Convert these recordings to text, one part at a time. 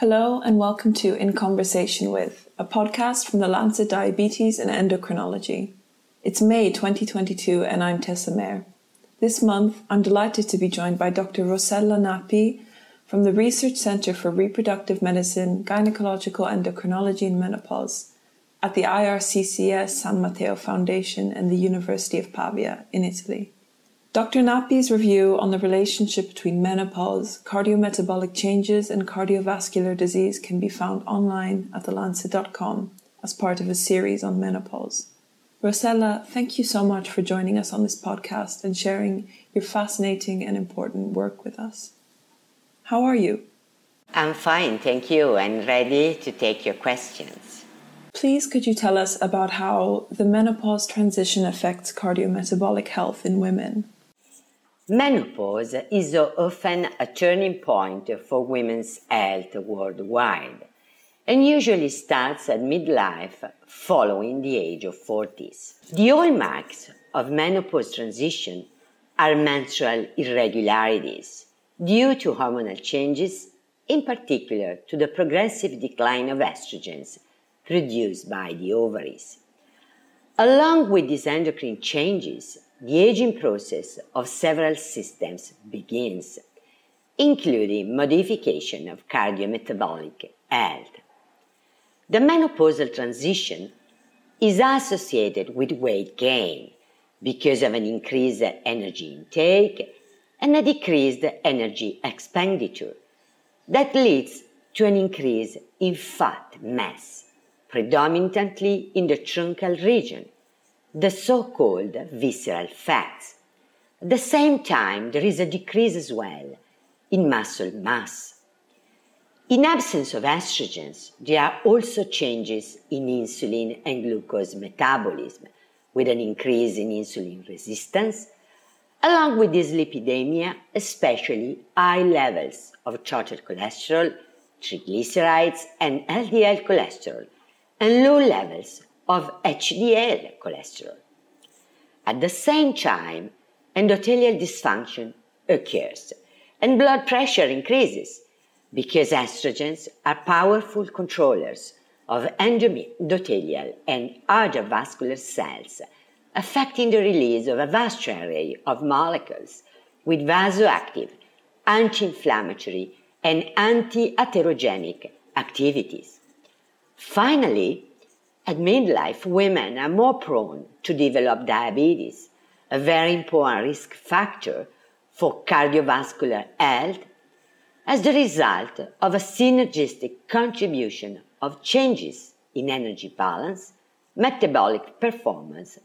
Hello, and welcome to In Conversation with, a podcast from the Lancet Diabetes and Endocrinology. It's May 2022, and I'm Tessa Mayer. This month, I'm delighted to be joined by Dr. Rossella Nappi from the Research Centre for Reproductive Medicine, Gynecological Endocrinology and Menopause at the IRCCS San Matteo Foundation and the University of Pavia in Italy. Dr. Nappi's review on the relationship between menopause, cardiometabolic changes, and cardiovascular disease can be found online at thelancet.com as part of a series on menopause. Rossella, thank you so much for joining us on this podcast and sharing your fascinating and important work with us. How are you? I'm fine, thank you, and ready to take your questions. Please, could you tell us about how the menopause transition affects cardiometabolic health in women? Menopause is often a turning point for women's health worldwide and usually starts at midlife following the age of 40s. The hallmarks of menopause transition are menstrual irregularities due to hormonal changes, in particular to the progressive decline of estrogens produced by the ovaries. Along with these endocrine changes, the aging process of several systems begins, including modification of cardiometabolic health. The menopausal transition is associated with weight gain because of an increased energy intake and a decreased energy expenditure that leads to an increase in fat mass, predominantly in the truncal region the so-called visceral fats. At the same time, there is a decrease as well in muscle mass. In absence of estrogens, there are also changes in insulin and glucose metabolism, with an increase in insulin resistance, along with dyslipidemia, especially high levels of total cholesterol, triglycerides, and LDL cholesterol, and low levels of HDL cholesterol. At the same time, endothelial dysfunction occurs and blood pressure increases because estrogens are powerful controllers of endothelial and other vascular cells, affecting the release of a vast array of molecules with vasoactive, anti inflammatory, and anti atherogenic activities. Finally, at midlife, women are more prone to develop diabetes, a very important risk factor for cardiovascular health as the result of a synergistic contribution of changes in energy balance, metabolic performance,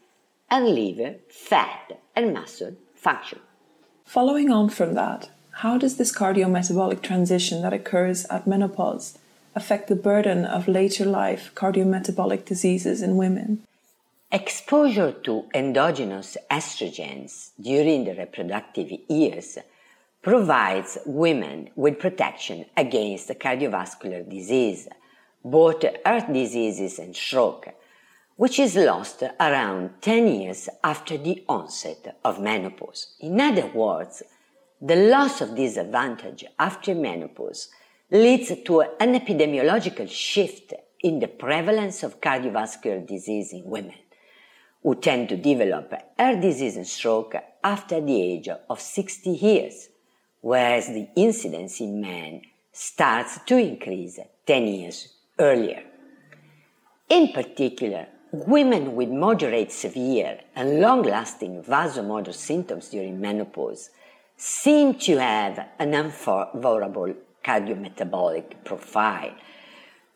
and liver, fat, and muscle function. Following on from that, how does this cardiometabolic transition that occurs at menopause affect the burden of later life cardiometabolic diseases in women? Exposure to endogenous estrogens during the reproductive years provides women with protection against cardiovascular disease, both heart diseases and stroke, which is lost around 10 years after the onset of menopause. In other words, the loss of this advantage after menopause leads to an epidemiological shift in the prevalence of cardiovascular disease in women, who tend to develop heart disease and stroke after the age of 60 years, whereas the incidence in men starts to increase 10 years earlier. In particular, women with moderate, severe, and long lasting vasomotor symptoms during menopause seem to have an unfavorable cardiometabolic profile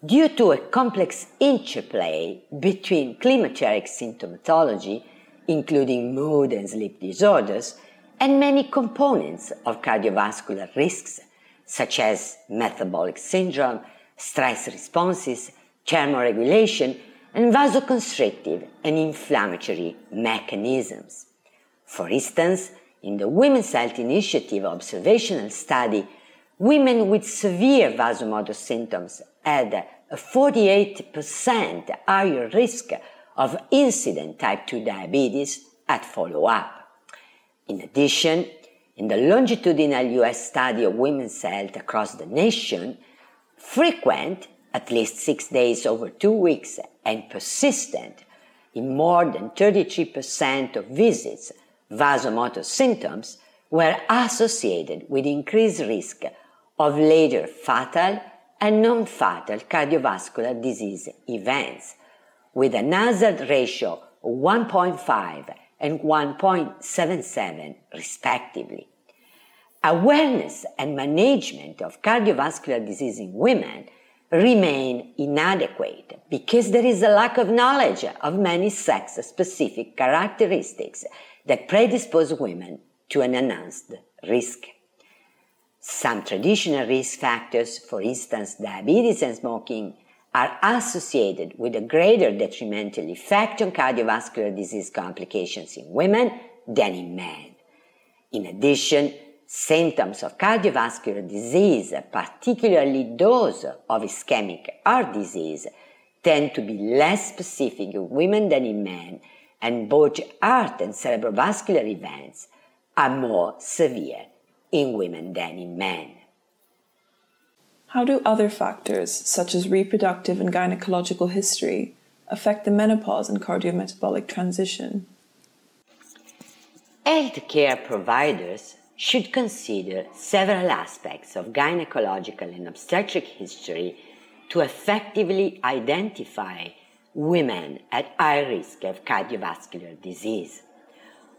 due to a complex interplay between climacteric symptomatology, including mood and sleep disorders, and many components of cardiovascular risks, such as metabolic syndrome, stress responses, thermoregulation, and vasoconstrictive and inflammatory mechanisms. For instance, in the Women's Health Initiative observational study women with severe vasomotor symptoms had a 48% higher risk of incident type 2 diabetes at follow up. In addition, in the longitudinal US study of women's health across the nation, frequent, at least six days over two weeks, and persistent in more than 33% of visits, vasomotor symptoms were associated with increased risk of later fatal and non-fatal cardiovascular disease events, with a hazard ratio of 1.5 and 1.77 respectively. Awareness and management of cardiovascular disease in women remain inadequate because there is a lack of knowledge of many sex specific characteristics that predispose women to an enhanced risk. Some traditional risk factors, for instance, diabetes and smoking, are associated with a greater detrimental effect on cardiovascular disease complications in women than in men. In addition, symptoms of cardiovascular disease, particularly those of ischemic heart disease, tend to be less specific in women than in men, and both heart and cerebrovascular events are more severe in women than in men. How do other factors, such as reproductive and gynecological history, affect the menopause and cardiometabolic transition? Healthcare providers should consider several aspects of gynecological and obstetric history to effectively identify women at high risk of cardiovascular disease.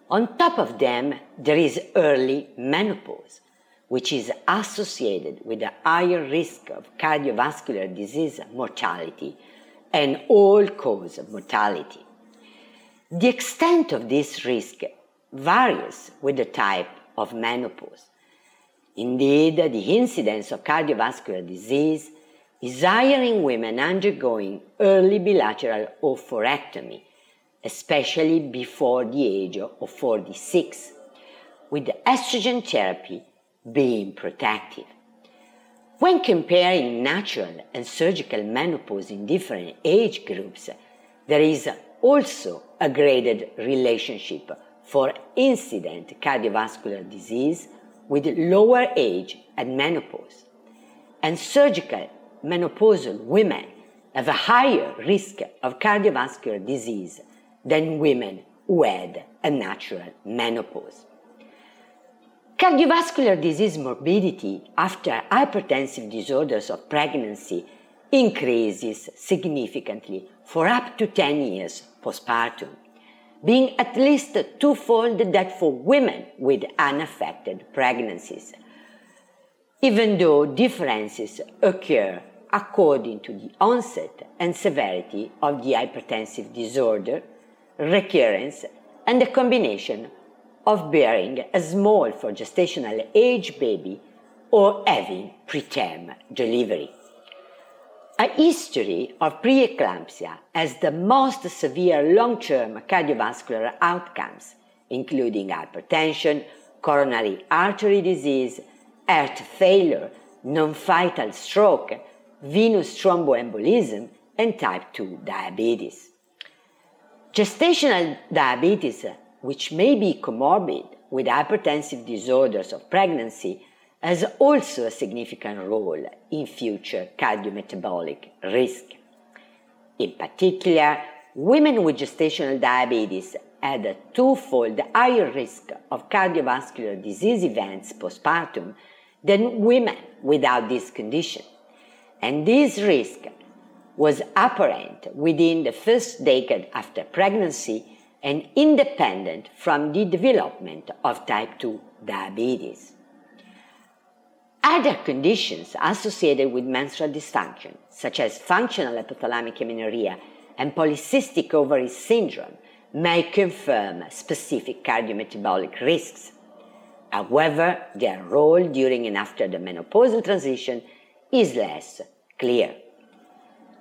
On top of them, there is early menopause, which is associated with a higher risk of cardiovascular disease mortality and all cause mortality. The extent of this risk varies with the type of menopause. Indeed, the incidence of cardiovascular disease is higher in women undergoing early bilateral oophorectomy, especially before the age of 46, with estrogen therapy being protective. When comparing natural and surgical menopause in different age groups, there is also a graded relationship for incident cardiovascular disease with lower age at menopause. And surgical menopausal women have a higher risk of cardiovascular disease than women who had a natural menopause. Cardiovascular disease morbidity after hypertensive disorders of pregnancy increases significantly for up to 10 years postpartum being at least twofold that for women with unaffected pregnancies. Even though differences occur according to the onset and severity of the hypertensive disorder, recurrence, and the combination of bearing a small for gestational age baby or having preterm delivery. A history of preeclampsia has the most severe long-term cardiovascular outcomes, including hypertension, coronary artery disease, heart failure, non-fatal stroke, venous thromboembolism, and type 2 diabetes. Gestational diabetes, which may be comorbid with hypertensive disorders of pregnancy, has also a significant role in future cardiometabolic risk. In particular, women with gestational diabetes had a twofold higher risk of cardiovascular disease events postpartum than women without this condition. And this risk was apparent within the first decade after pregnancy and independent from the development of type 2 diabetes. Other conditions associated with menstrual dysfunction, such as functional hypothalamic amenorrhea and polycystic ovary syndrome, may confirm specific cardiometabolic risks. However, their role during and after the menopausal transition is less clear.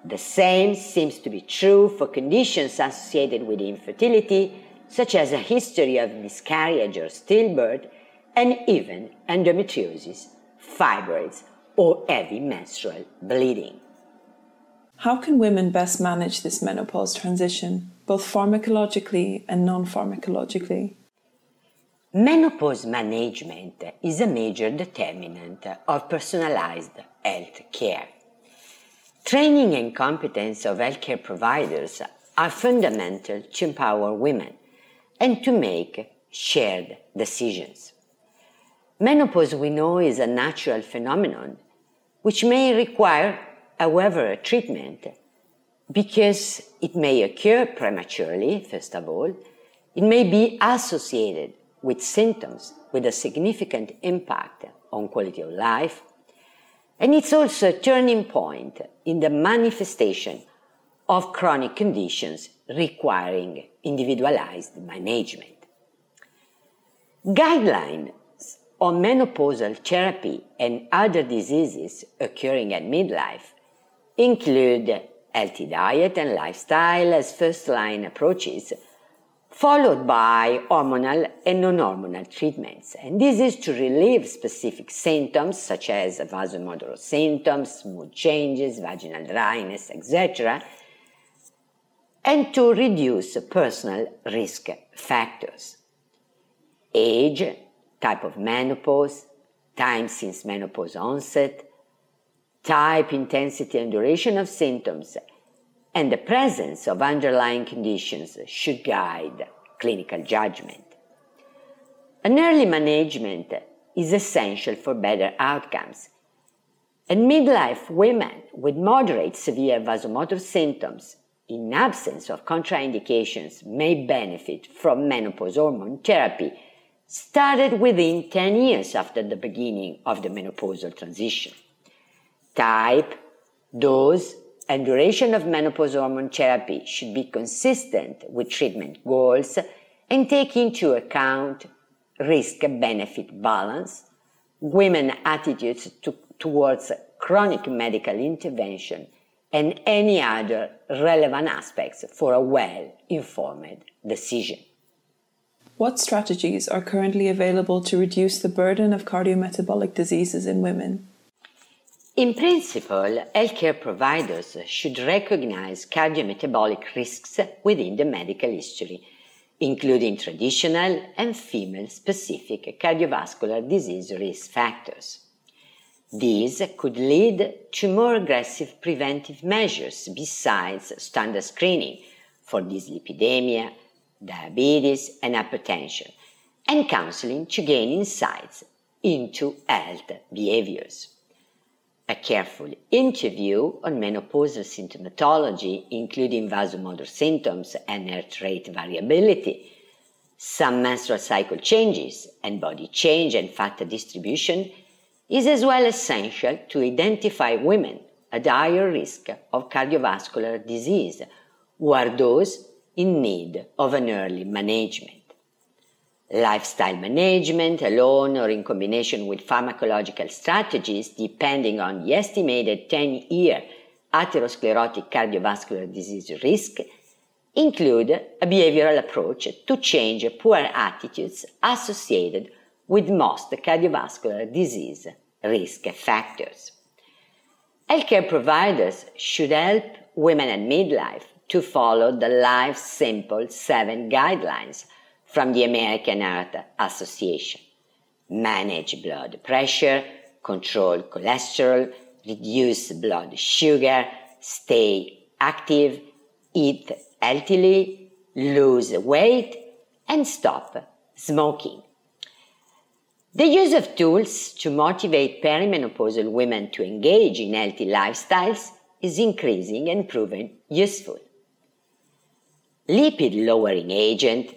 The same seems to be true for conditions associated with infertility, such as a history of miscarriage or stillbirth, and even endometriosis fibroids, or heavy menstrual bleeding. How can women best manage this menopause transition, both pharmacologically and non pharmacologically? Menopause management is a major determinant of personalized health care. Training and competence of healthcare providers are fundamental to empower women and to make shared decisions. Menopause, we know, is a natural phenomenon which may require, however, a treatment because it may occur prematurely, first of all. It may be associated with symptoms with a significant impact on quality of life, and it's also a turning point in the manifestation of chronic conditions requiring individualized management. Guidelines on menopausal therapy and other diseases occurring at midlife include healthy diet and lifestyle as first line approaches followed by hormonal and non-hormonal treatments. And this is to relieve specific symptoms such as vasomotor symptoms, mood changes, vaginal dryness, etc., and to reduce personal risk factors. Age, type of menopause, time since menopause onset, type, intensity, and duration of symptoms, and the presence of underlying conditions should guide clinical judgment. An early management is essential for better outcomes. And midlife women with moderate severe vasomotor symptoms in absence of contraindications may benefit from menopause hormone therapy started within 10 years after the beginning of the menopausal transition. Type, dose, and duration of menopause hormone therapy should be consistent with treatment goals and take into account risk benefit balance, women attitudes to, towards chronic medical intervention, and any other relevant aspects for a well informed decision. What strategies are currently available to reduce the burden of cardiometabolic diseases in women? In principle, healthcare providers should recognize cardiometabolic risks within the medical history, including traditional and female specific cardiovascular disease risk factors. These could lead to more aggressive preventive measures besides standard screening for dyslipidemia, diabetes, and hypertension, and counseling to gain insights into health behaviors. A careful interview on menopausal symptomatology, including vasomotor symptoms and heart rate variability, some menstrual cycle changes, and body change and fat distribution, is as well essential to identify women at higher risk of cardiovascular disease who are those in need of an early management. Lifestyle management alone or in combination with pharmacological strategies, depending on the estimated 10 year atherosclerotic cardiovascular disease risk, include a behavioral approach to change poor attitudes associated with most cardiovascular disease risk factors. Healthcare providers should help women at midlife to follow the Life Simple 7 guidelines from the American Heart Association. Manage blood pressure, control cholesterol, reduce blood sugar, stay active, eat healthily, lose weight, and stop smoking. The use of tools to motivate perimenopausal women to engage in healthy lifestyles is increasing and proven useful. Lipid lowering agent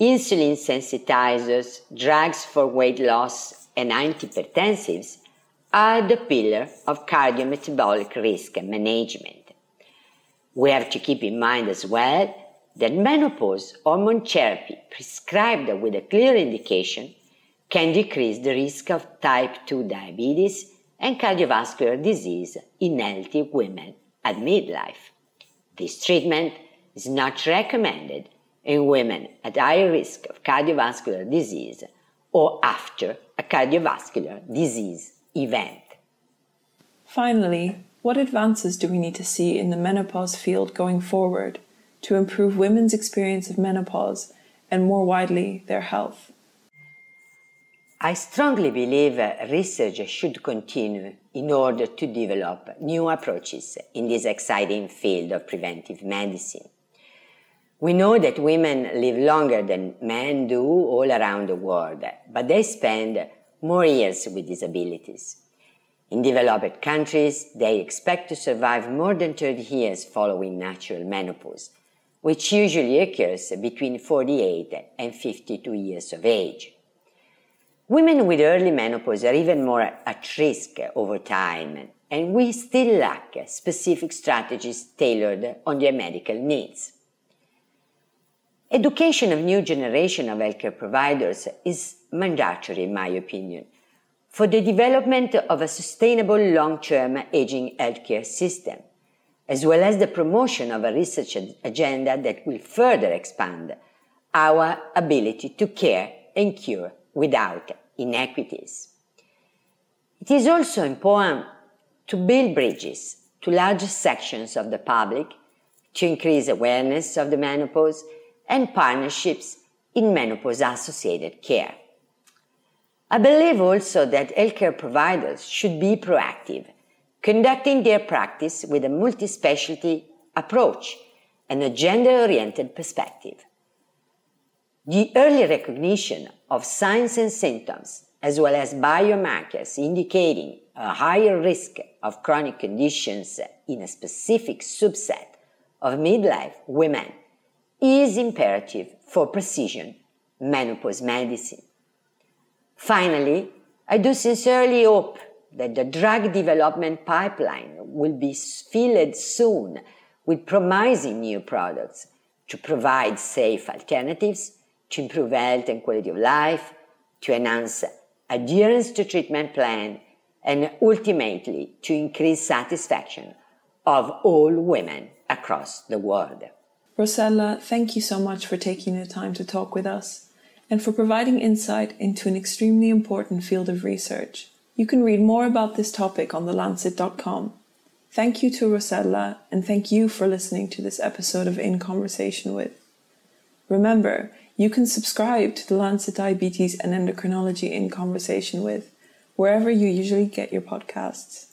insulin sensitizers, drugs for weight loss, and antihypertensives are the pillar of cardiometabolic risk management. We have to keep in mind as well that menopause hormone therapy prescribed with a clear indication can decrease the risk of type 2 diabetes and cardiovascular disease in healthy women at midlife. This treatment is not recommended in women at high risk of cardiovascular disease or after a cardiovascular disease event. Finally, what advances do we need to see in the menopause field going forward to improve women's experience of menopause and more widely their health? I strongly believe research should continue in order to develop new approaches in this exciting field of preventive medicine. We know that women live longer than men do all around the world, but they spend more years with disabilities. In developed countries, they expect to survive more than 30 years following natural menopause, which usually occurs between 48 and 52 years of age. Women with early menopause are even more at risk over time, and we still lack specific strategies tailored on their medical needs. Education of new generation of healthcare providers is mandatory, in my opinion, for the development of a sustainable long-term aging healthcare system, as well as the promotion of a research agenda that will further expand our ability to care and cure without inequities. It is also important to build bridges to large sections of the public to increase awareness of the menopause and partnerships in menopause associated care. I believe also that healthcare providers should be proactive, conducting their practice with a multi-specialty approach and a gender-oriented perspective. The early recognition of signs and symptoms, as well as biomarkers indicating a higher risk of chronic conditions in a specific subset of midlife women, is imperative for precision menopause medicine. Finally, I do sincerely hope that the drug development pipeline will be filled soon with promising new products to provide safe alternatives to improve health and quality of life, to enhance adherence to treatment plan, and ultimately to increase satisfaction of all women across the world. Rossella, thank you so much for taking the time to talk with us and for providing insight into an extremely important field of research. You can read more about this topic on thelancet.com. Thank you to Rossella and thank you for listening to this episode of In Conversation with. Remember, you can subscribe to the Lancet Diabetes and Endocrinology in Conversation with wherever you usually get your podcasts.